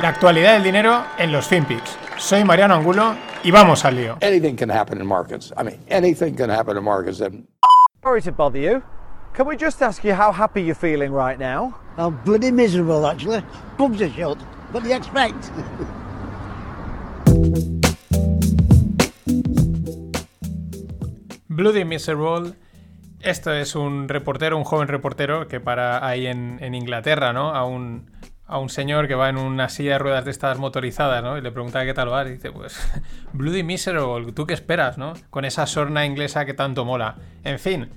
La actualidad del dinero en los FinPix. Soy Mariano Angulo y vamos al lío. Anything can happen in markets. I mean, anything can happen in markets. And Sorry to bother you. Can we just ask you how happy you're feeling right now? I'm bloody miserable, actually. Pubs are shut. What do you expect? Bloody Miserable. Esto es un reportero, un joven reportero que para ahí en, en Inglaterra, ¿no? A un, a un señor que va en una silla de ruedas de estas motorizadas, ¿no? Y le pregunta qué tal va. Y dice, pues, Bloody Miserable, ¿tú qué esperas, no? Con esa sorna inglesa que tanto mola. En fin,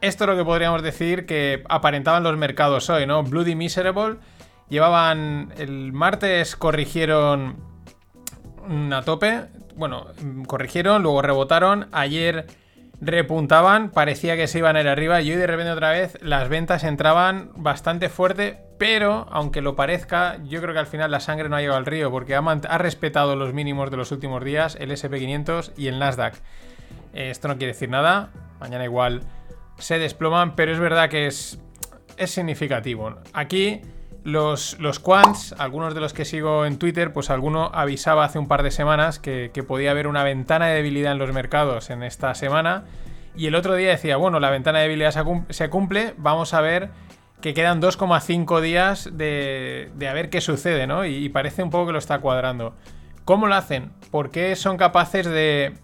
esto es lo que podríamos decir que aparentaban los mercados hoy, ¿no? Bloody Miserable. Llevaban. El martes corrigieron a tope. Bueno, corrigieron, luego rebotaron. Ayer repuntaban, parecía que se iban a ir arriba y hoy de repente otra vez las ventas entraban bastante fuerte, pero aunque lo parezca, yo creo que al final la sangre no ha llegado al río porque ha, ha respetado los mínimos de los últimos días, el SP500 y el Nasdaq. Eh, esto no quiere decir nada, mañana igual se desploman, pero es verdad que es, es significativo. Aquí los, los quants, algunos de los que sigo en Twitter, pues alguno avisaba hace un par de semanas que, podía haber una ventana de debilidad en los mercados en esta semana. Y el otro día decía, bueno, la ventana de debilidad se cumple, vamos a ver que quedan 2,5 días de, de, a ver qué sucede, ¿no? Y, y, parece un poco que lo está cuadrando. ¿Cómo lo hacen? ¿Por qué son capaces de...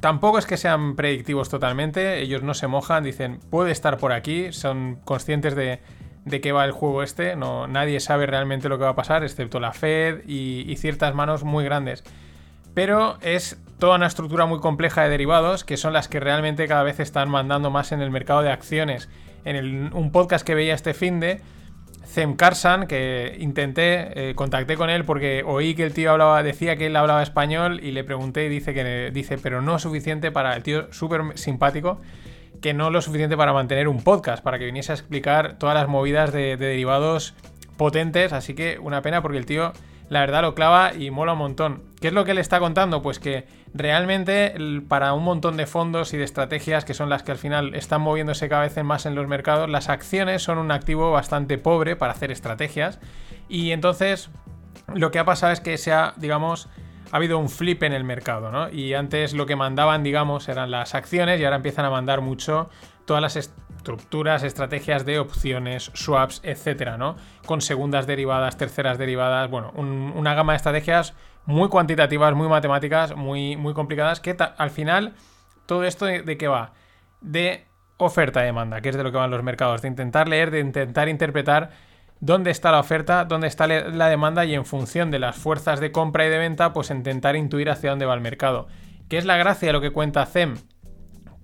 Tampoco es que sean predictivos totalmente, ellos no se mojan, dicen, puede estar por aquí, son conscientes de, de qué va el juego este, no, nadie sabe realmente lo que va a pasar, excepto la Fed y, ciertas manos muy grandes. Pero es toda una estructura muy compleja de derivados que son las que realmente cada vez están mandando más en el mercado de acciones en un podcast que veía este fin de Zem Karsan, que intenté, eh, contacté con él porque oí que el tío hablaba, decía que él hablaba español y le pregunté y dice que dice, pero no suficiente para el tío súper simpático, que no lo suficiente para mantener un podcast, para que viniese a explicar todas las movidas de, de derivados potentes, así que una pena porque el tío la verdad lo clava y mola un montón. ¿Qué es lo que le está contando? Pues que realmente para un montón de fondos y de estrategias que son las que al final están moviéndose cada vez más en los mercados, las acciones son un activo bastante pobre para hacer estrategias. Y entonces lo que ha pasado es que se ha, digamos, ha habido un flip en el mercado, ¿no? Y antes lo que mandaban, digamos, eran las acciones y ahora empiezan a mandar mucho todas las estructuras, estrategias de opciones, swaps, etcétera, ¿no? Con segundas derivadas, terceras derivadas, bueno, un, una gama de estrategias muy cuantitativas, muy matemáticas, muy, muy complicadas, que al final, todo esto de, de qué va? De oferta-demanda, que es de lo que van los mercados, de intentar leer, de intentar interpretar dónde está la oferta, dónde está la demanda y en función de las fuerzas de compra y de venta, pues intentar intuir hacia dónde va el mercado. ¿Qué es la gracia de lo que cuenta CEM?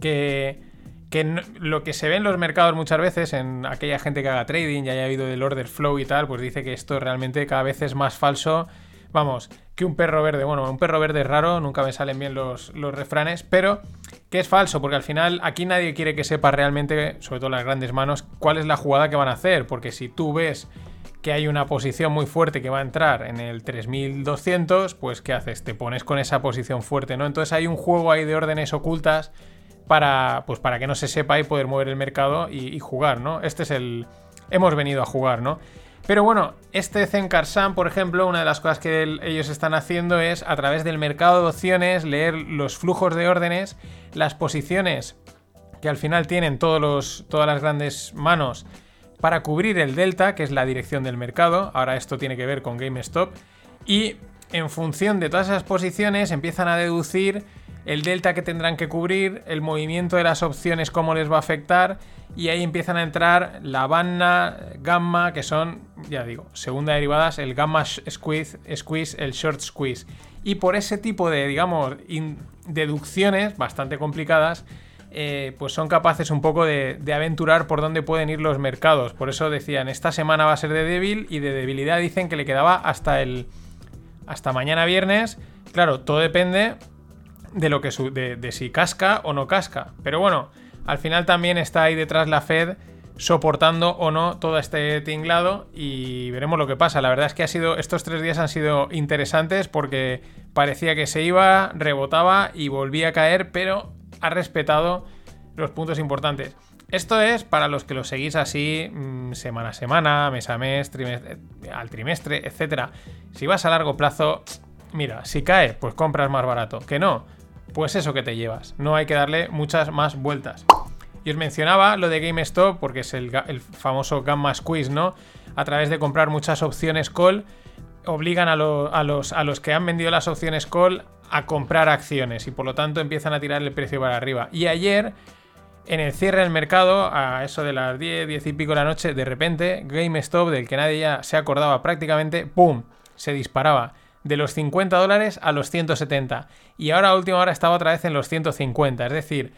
Que que lo que se ve en los mercados muchas veces, en aquella gente que haga trading y haya habido del order flow y tal, pues dice que esto realmente cada vez es más falso, vamos, que un perro verde. Bueno, un perro verde es raro, nunca me salen bien los, los refranes, pero que es falso, porque al final aquí nadie quiere que sepa realmente, sobre todo las grandes manos, cuál es la jugada que van a hacer, porque si tú ves que hay una posición muy fuerte que va a entrar en el 3200, pues ¿qué haces? Te pones con esa posición fuerte, ¿no? Entonces hay un juego ahí de órdenes ocultas para, pues para que no se sepa y poder mover el mercado y, y, jugar, ¿no? Este es el... Hemos venido a jugar, ¿no? Pero bueno, este Zenkarsan, por ejemplo, una de las cosas que el, ellos están haciendo es a través del mercado de opciones leer los flujos de órdenes, las posiciones que al final tienen todos los, todas las grandes manos para cubrir el delta, que es la dirección del mercado. Ahora esto tiene que ver con GameStop. Y en función de todas esas posiciones empiezan a deducir el delta que tendrán que cubrir, el movimiento de las opciones, cómo les va a afectar, y ahí empiezan a entrar la banna, gamma, que son, ya digo, segunda derivadas, el gamma squeeze, squeeze, el short squeeze. Y por ese tipo de, digamos, deducciones bastante complicadas, eh, pues son capaces un poco de, de, aventurar por dónde pueden ir los mercados. Por eso decían, esta semana va a ser de débil y de debilidad dicen que le quedaba hasta el... hasta mañana viernes. Claro, todo depende de lo que su, de, si casca o no casca. Pero bueno, al final también está ahí detrás la Fed soportando o no todo este tinglado y veremos lo que pasa. La verdad es que ha sido estos tres días han sido interesantes porque parecía que se iba, rebotaba y volvía a caer, pero ha respetado los puntos importantes. Esto es para los que lo seguís así mm, semana a semana, mes a mes, trimestre, al trimestre, etcétera. Si vas a largo plazo, mira, si cae, pues compras más barato. Que no, pues eso que te llevas. No hay que darle muchas más vueltas. Y os mencionaba lo de GameStop porque es el, el famoso Gamma Squeeze, ¿no? A través de comprar muchas opciones call, obligan a, a los, a los que han vendido las opciones call a comprar acciones y por lo tanto empiezan a tirar el precio para arriba. Y ayer, en el cierre del mercado, a eso de las 10, 10 y pico de la noche, de repente, GameStop, del que nadie ya se acordaba prácticamente, ¡pum! Se disparaba de los 50 dólares a los 170. Y ahora a última hora estaba otra vez en los 150. Es decir,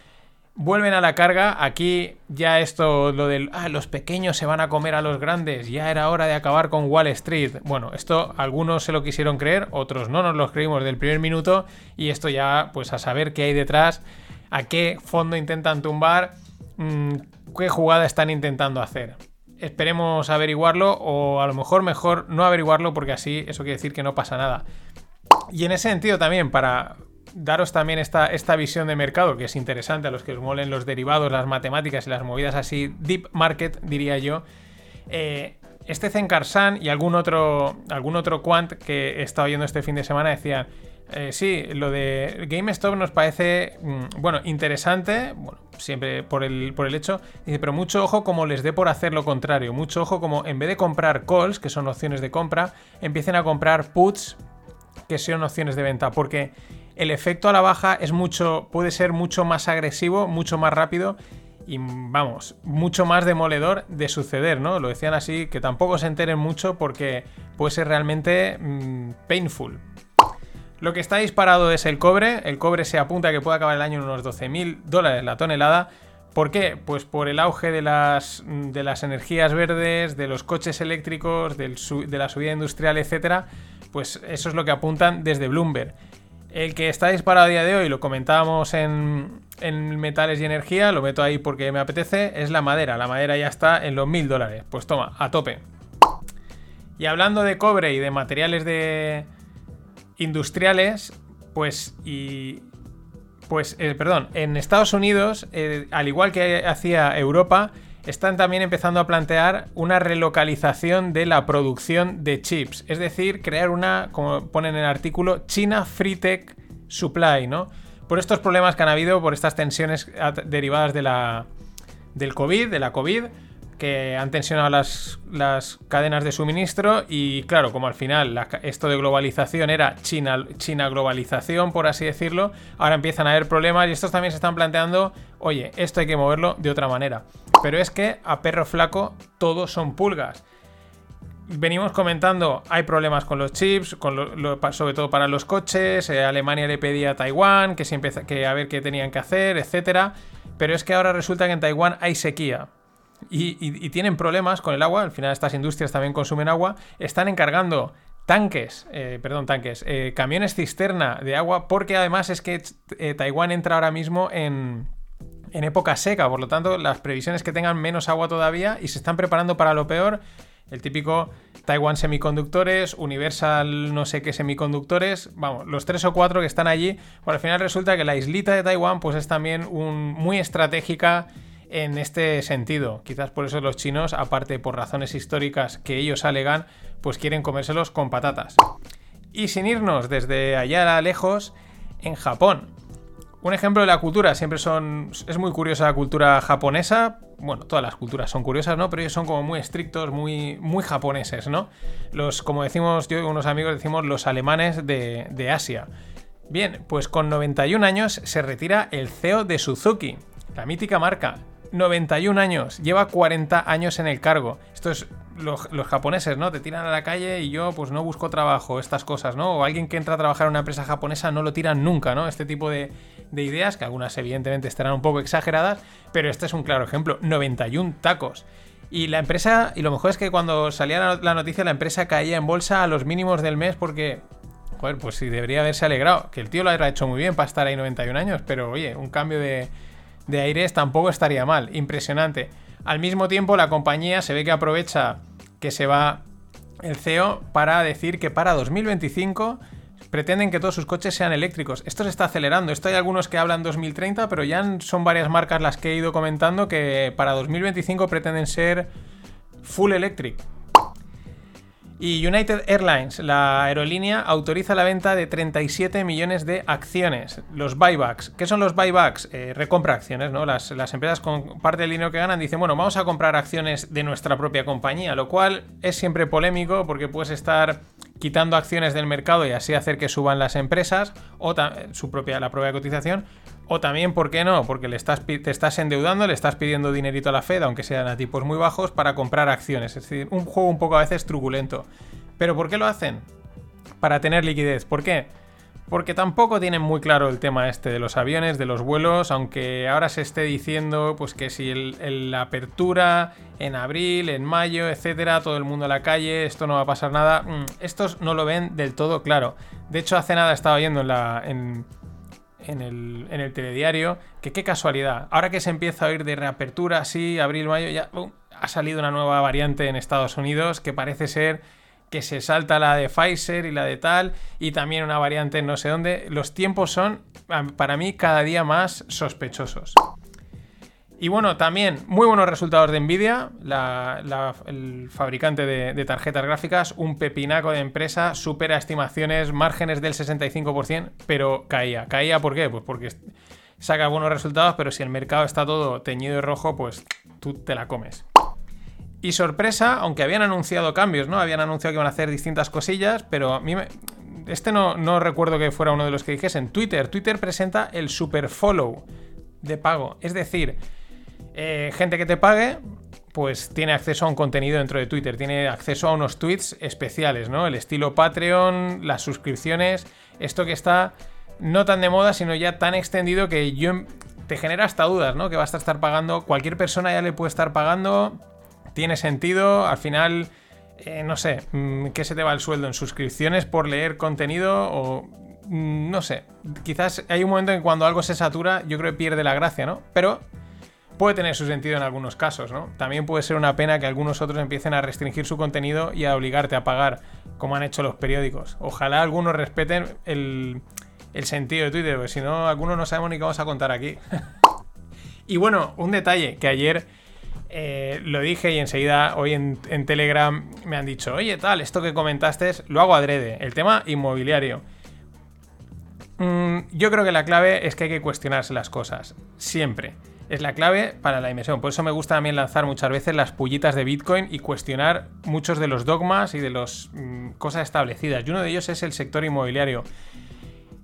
vuelven a la carga. Aquí ya esto, lo del, ah, los pequeños se van a comer a los grandes. Ya era hora de acabar con Wall Street. Bueno, esto algunos se lo quisieron creer, otros no nos lo creímos del primer minuto. Y esto ya, pues a saber qué hay detrás, a qué fondo intentan tumbar, mm, qué jugada están intentando hacer. Esperemos averiguarlo o a lo mejor mejor no averiguarlo porque así eso quiere decir que no pasa nada. Y en ese sentido también, para daros también esta, esta visión de mercado, que es interesante a los que os molen los derivados, las matemáticas y las movidas así, deep market, diría yo. eh, este Zenkarsan y algún otro, algún otro quant que he estado oyendo este fin de semana decían, eh, sí, lo de GameStop nos parece, mm, bueno, interesante, bueno, siempre por el, por el hecho, dice, pero mucho ojo como les dé por hacer lo contrario, mucho ojo como en vez de comprar calls, que son opciones de compra, empiecen a comprar puts, que son opciones de venta, porque el efecto a la baja es mucho, puede ser mucho más agresivo, mucho más rápido y vamos, mucho más demoledor de suceder, ¿no? Lo decían así, que tampoco se enteren mucho porque puede ser realmente mm, painful. Lo que está disparado es el cobre. El cobre se apunta a que puede acabar el año en unos 12.000 dólares la tonelada. ¿Por qué? Pues por el auge de las, de las energías verdes, de los coches eléctricos, de la subida industrial, etcétera. Pues eso es lo que apuntan desde Bloomberg. El que está disparado a día de hoy, lo comentábamos en, en metales y energía, lo meto ahí porque me apetece, es la madera. La madera ya está en los 1000 dólares. Pues toma, a tope. Y hablando de cobre y de materiales de industriales, pues y pues eh, perdón, en Estados Unidos, eh, al igual que hacía Europa, están también empezando a plantear una relocalización de la producción de chips, es decir, crear una, como ponen en el artículo, China Free Tech Supply, ¿no? Por estos problemas que han habido, por estas tensiones derivadas de la del COVID, de la COVID, que han tensionado las, las cadenas de suministro y claro, como al final esto de globalización era China, China globalización, por así decirlo, ahora empiezan a haber problemas y estos también se están planteando, oye, esto hay que moverlo de otra manera. Pero es que a perro flaco todos son pulgas. Venimos comentando, hay problemas con los chips, sobre todo para los coches. eh, Alemania le pedía a Taiwán que, se empieza- que a ver qué tenían que hacer, etcétera. Pero es que ahora resulta que en Taiwán hay sequía. Y, tienen problemas con el agua. Al final, estas industrias también consumen agua. Están encargando tanques, eh, perdón, tanques, eh, camiones cisterna de agua, porque además es que eh, Taiwán entra ahora mismo en, en época seca, por lo tanto, las previsiones que tengan menos agua todavía y se están preparando para lo peor. El típico Taiwan Semiconductores, Universal no sé qué semiconductores, vamos, los tres o cuatro que están allí, pues al final resulta que la islita de Taiwán pues es también un, muy estratégica en este sentido. Quizás por eso los chinos, aparte por razones históricas que ellos alegan, pues quieren comérselos con patatas. Y sin irnos desde allá lejos, en Japón. Un ejemplo de la cultura, siempre son. Es muy curiosa la cultura japonesa. Bueno, todas las culturas son curiosas, ¿no? Pero ellos son como muy estrictos, muy, muy japoneses, ¿no? Los, como decimos yo y unos amigos, decimos los alemanes de, de Asia. Bien, pues con 91 años se retira el CEO de Suzuki, la mítica marca. 91 años, lleva 40 años en el cargo. Esto es los, los japoneses, ¿no? Te tiran a la calle y yo pues no busco trabajo, estas cosas, ¿no? O alguien que entra a trabajar en una empresa japonesa no lo tiran nunca, ¿no? Este tipo de, de ideas, que algunas evidentemente estarán un poco exageradas, pero este es un claro ejemplo. 91 tacos. Y la empresa, y lo mejor es que cuando salía la- la noticia, la empresa caía en bolsa a los mínimos del mes porque Joder, pues sí, debería haberse alegrado. Que el tío lo haya hecho muy bien para estar ahí 91 años, pero oye, un cambio de, de aires tampoco estaría mal. Impresionante. Al mismo tiempo, la compañía se ve que aprovecha que se va el CEO para decir que para 2025 pretenden que todos sus coches sean eléctricos. Esto se está acelerando. Esto hay algunos que hablan 2030, pero ya son varias marcas las que he ido comentando que para 2025 pretenden ser full electric. Y United Airlines, la aerolínea, autoriza la venta de 37 millones de acciones. Los buybacks. ¿Qué son los buybacks? Eh, recompra acciones, ¿no? Las, las, empresas con parte del dinero que ganan dicen, bueno, vamos a comprar acciones de nuestra propia compañía, lo cual es siempre polémico porque puedes estar quitando acciones del mercado y así hacer que suban las empresas o su propia, la propia cotización. O también, ¿por qué no? Porque le estás, te estás endeudando, le estás pidiendo dinerito a la Fed, aunque sean a tipos muy bajos, para comprar acciones. Es decir, un juego un poco a veces truculento. ¿Pero por qué lo hacen? Para tener liquidez. ¿Por qué? Porque tampoco tienen muy claro el tema este de los aviones, de los vuelos, aunque ahora se esté diciendo pues que si la apertura en abril, en mayo, etcétera, todo el mundo a la calle, esto no va a pasar nada. Mm, estos no lo ven del todo claro. De hecho, hace nada estaba viendo en la. En, en el, telediario, que qué casualidad. Ahora que se empieza a oír de reapertura, sí, abril, mayo, ya ha salido una nueva variante en Estados Unidos que parece ser que se salta la de Pfizer y la de tal, y también una variante en no sé dónde. Los tiempos son, para mí, cada día más sospechosos. Y bueno, también muy buenos resultados de Nvidia, el fabricante de, tarjetas gráficas, un pepinaco de empresa, supera estimaciones, márgenes del 65%, pero caía. ¿Caía por qué? Pues porque saca buenos resultados, pero si el mercado está todo teñido de rojo, pues tú te la comes. Y sorpresa, aunque habían anunciado cambios, ¿no? Habían anunciado que iban a hacer distintas cosillas, pero a mí me... Este no, no recuerdo que fuera uno de los que dijesen. Twitter. Twitter presenta el super follow de pago. Es decir, eh, gente que te pague, pues tiene acceso a un contenido dentro de Twitter, tiene acceso a unos tweets especiales, ¿no? El estilo Patreon, las suscripciones, esto que está no tan de moda, sino ya tan extendido que yo te genera hasta dudas, ¿no? Que vas a estar pagando, cualquier persona ya le puede estar pagando, tiene sentido, al final, eh, no sé, mm, ¿qué se te va el sueldo en suscripciones por leer contenido o mm, no sé, quizás hay un momento en cuando algo se satura, yo creo que pierde la gracia, ¿no? Pero puede tener su sentido en algunos casos, ¿no? También puede ser una pena que algunos otros empiecen a restringir su contenido y a obligarte a pagar, como han hecho los periódicos. Ojalá algunos respeten el, sentido de Twitter, porque si no, algunos no sabemos ni qué vamos a contar aquí. y bueno, un detalle que ayer eh, lo dije y enseguida hoy en, Telegram me han dicho, oye tal, esto que comentaste lo hago adrede, el tema inmobiliario. Mm, yo creo que la clave es que hay que cuestionarse las cosas, siempre es la clave para la inversión. Por eso me gusta también lanzar muchas veces las pullitas de Bitcoin y cuestionar muchos de los dogmas y de las mm, cosas establecidas. Y uno de ellos es el sector inmobiliario.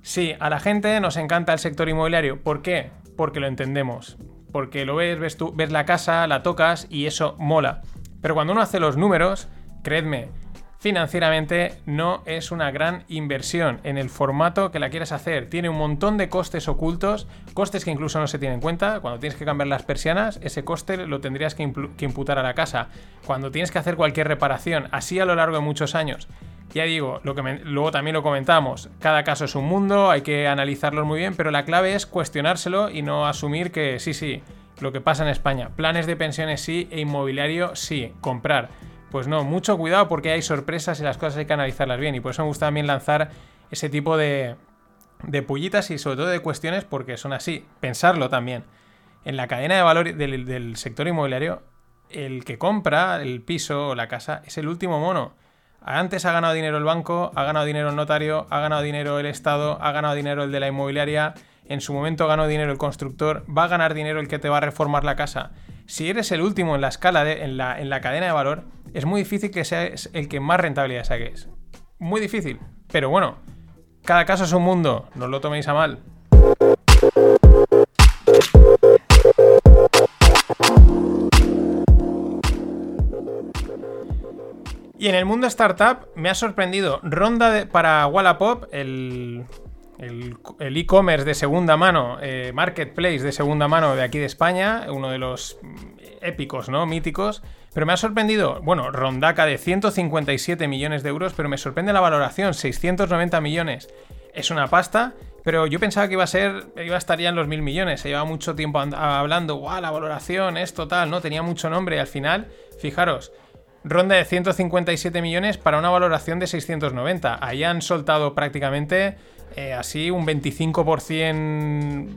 Sí, a la gente nos encanta el sector inmobiliario. ¿Por qué? Porque lo entendemos. Porque lo ves, ves ves la casa, la tocas y eso mola. Pero cuando uno hace los números, creedme, financieramente no es una gran inversión en el formato que la quieres hacer. Tiene un montón de costes ocultos, costes que incluso no se tienen en cuenta. Cuando tienes que cambiar las persianas, ese coste lo tendrías que, imputar a la casa. Cuando tienes que hacer cualquier reparación, así a lo largo de muchos años. Ya digo, lo que luego también lo comentamos, cada caso es un mundo, hay que analizarlo muy bien, pero la clave es cuestionárselo y no asumir que sí, sí, lo que pasa en España, planes de pensiones sí e inmobiliario sí, comprar pues no, mucho cuidado porque hay sorpresas y las cosas hay que analizarlas bien. Y por eso me gusta también lanzar ese tipo de, de pullitas y sobre todo de cuestiones porque son así. Pensarlo también. En la cadena de valor del, del sector inmobiliario, el que compra el piso o la casa es el último mono. Antes ha ganado dinero el banco, ha ganado dinero el notario, ha ganado dinero el Estado, ha ganado dinero el de la inmobiliaria, en su momento ganó dinero el constructor, va a ganar dinero el que te va a reformar la casa. Si eres el último en la escala, de, en, la, en la cadena de valor, es muy difícil que seas el que más rentabilidad saques. Muy difícil. Pero bueno, cada caso es un mundo, no lo toméis a mal. Y en el mundo startup me ha sorprendido ronda para Wallapop, el e-commerce de segunda mano, eh, marketplace de segunda mano de aquí de España, uno de los mm, épicos, ¿no? Míticos. Pero me ha sorprendido, bueno, rondaca de 157 millones de euros, pero me sorprende la valoración, 690 millones. Es una pasta, pero yo pensaba que iba a ser, iba a estar ya en los mil millones. Se lleva mucho tiempo hablando, guau, la valoración es total, ¿no? Tenía mucho nombre y al final, fijaros, ronda de 157 millones para una valoración de 690. Ahí han soltado prácticamente eh, así un 25%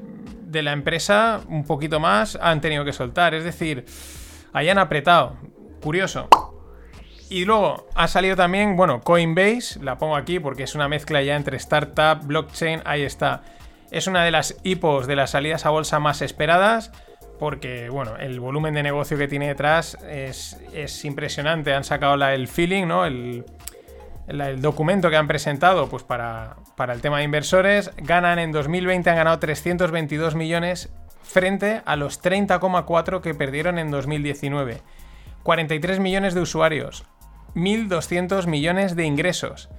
de la empresa, un poquito más, han tenido que soltar. Es decir, ahí han apretado. Curioso. Y luego ha salido también, bueno, Coinbase, la pongo aquí porque es una mezcla ya entre startup, blockchain, ahí está. Es una de las hipos de las salidas a bolsa más esperadas porque, bueno, el volumen de negocio que tiene detrás es, es impresionante. Han sacado la, el feeling, ¿no? El, el documento que han presentado pues para, para el tema de inversores. Ganan en 2020, han ganado 322 millones frente a los 30,4 que perdieron en 2019. 43 millones de usuarios, 1.200 millones de ingresos.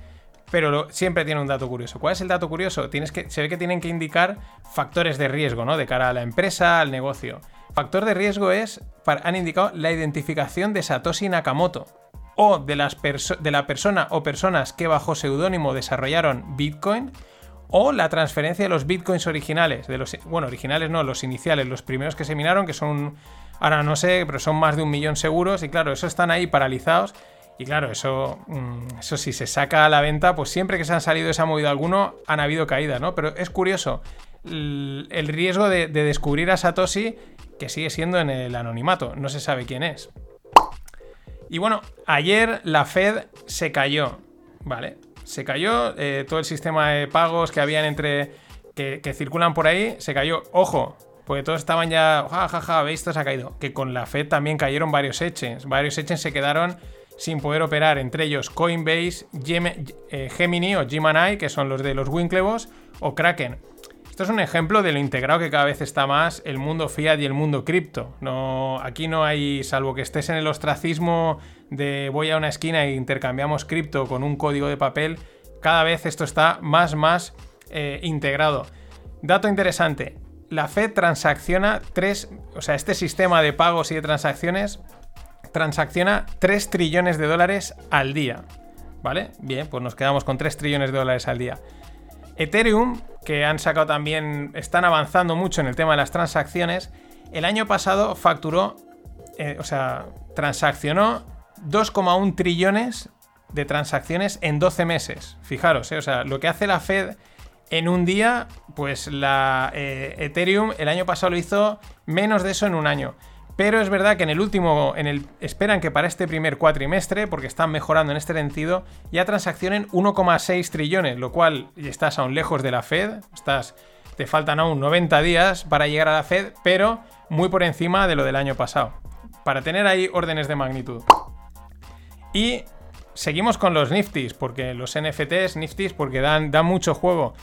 Pero siempre tiene un dato curioso. ¿Cuál es el dato curioso? Tienes que, se ve que tienen que indicar factores de riesgo, ¿no? De cara a la empresa, al negocio. Factor de riesgo es, han indicado la identificación de Satoshi Nakamoto o de, las de la persona o personas que bajo seudónimo desarrollaron Bitcoin o la transferencia de los bitcoins originales, de los, bueno, originales no, los iniciales, los primeros que se minaron, que son, ahora no sé, pero son más de un millón seguros, y claro, eso están ahí paralizados, y claro, eso, mm, eso si se saca a la venta, pues siempre que se han salido esa movida alguno, han habido caídas, ¿no? Pero es curioso el, riesgo de, de descubrir a Satoshi que sigue siendo en el anonimato, no se sabe quién es. Y bueno, ayer la Fed se cayó, ¿vale? Se cayó eh, todo el sistema de pagos que habían entre. Que, circulan por ahí, se cayó. Ojo, porque todos estaban ya. Ja, ja, ja, veis, esto se ha caído. Que con la Fed también cayeron varios exchanges. Varios exchanges se quedaron sin poder operar, entre ellos Coinbase, eh, Gemini o Gemini, que son los de los Winklevoss, o Kraken. Esto es un ejemplo de lo integrado que cada vez está más el mundo fiat y el mundo cripto. Aquí no hay, salvo que estés en el ostracismo de voy a una esquina e intercambiamos cripto con un código de papel, cada vez esto está más, más eh, integrado. Dato interesante, la Fed transacciona 3, o sea, este sistema de pagos y de transacciones transacciona 3 trillones de dólares al día. ¿Vale? Bien, pues nos quedamos con 3 trillones de dólares al día. Ethereum, que han sacado también, están avanzando mucho en el tema de las transacciones, el año pasado facturó, eh, o sea, transaccionó 2,1 trillones de transacciones en 12 meses. Fijaros, eh, o sea, lo que hace la Fed en un día, pues la eh, Ethereum el año pasado lo hizo menos de eso en un año. Pero es verdad que en el último, en el, esperan que para este primer cuatrimestre, porque están mejorando en este sentido, ya transaccionen 1,6 trillones, lo cual estás aún lejos de la Fed, estás, te faltan aún 90 días para llegar a la Fed, pero muy por encima de lo del año pasado, para tener ahí órdenes de magnitud. Y seguimos con los Niftis, porque los NFTs, Niftis, porque dan, dan mucho juego.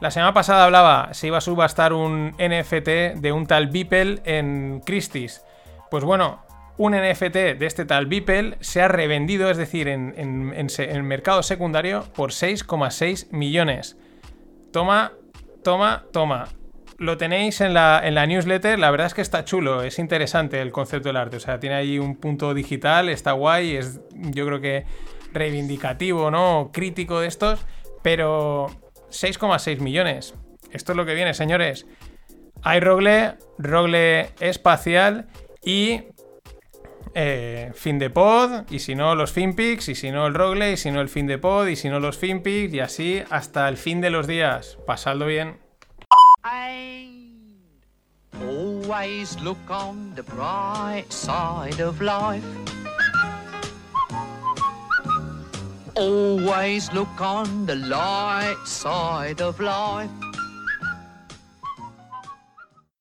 La semana pasada hablaba, se iba a subastar un NFT de un tal Beeple en Christie's. Pues bueno, un NFT de este tal Beeple se ha revendido, es decir, en, el mercado secundario, por 6,6 millones. Toma, toma, toma. Lo tenéis en la, newsletter, la verdad es que está chulo, es interesante el concepto del arte, o sea, tiene ahí un punto digital, está guay, es yo creo que reivindicativo, ¿no? Crítico de estos, pero 6,6 millones. Esto es lo que viene, señores. Hay Rogle, Rogle espacial y eh, fin de pod, y si no los finpics, y si no el rogle, y si no el fin de pod, y si no los finpics, y así hasta el fin de los días. Pasadlo bien. Always look on the bright side of life. Always look on the light side of life.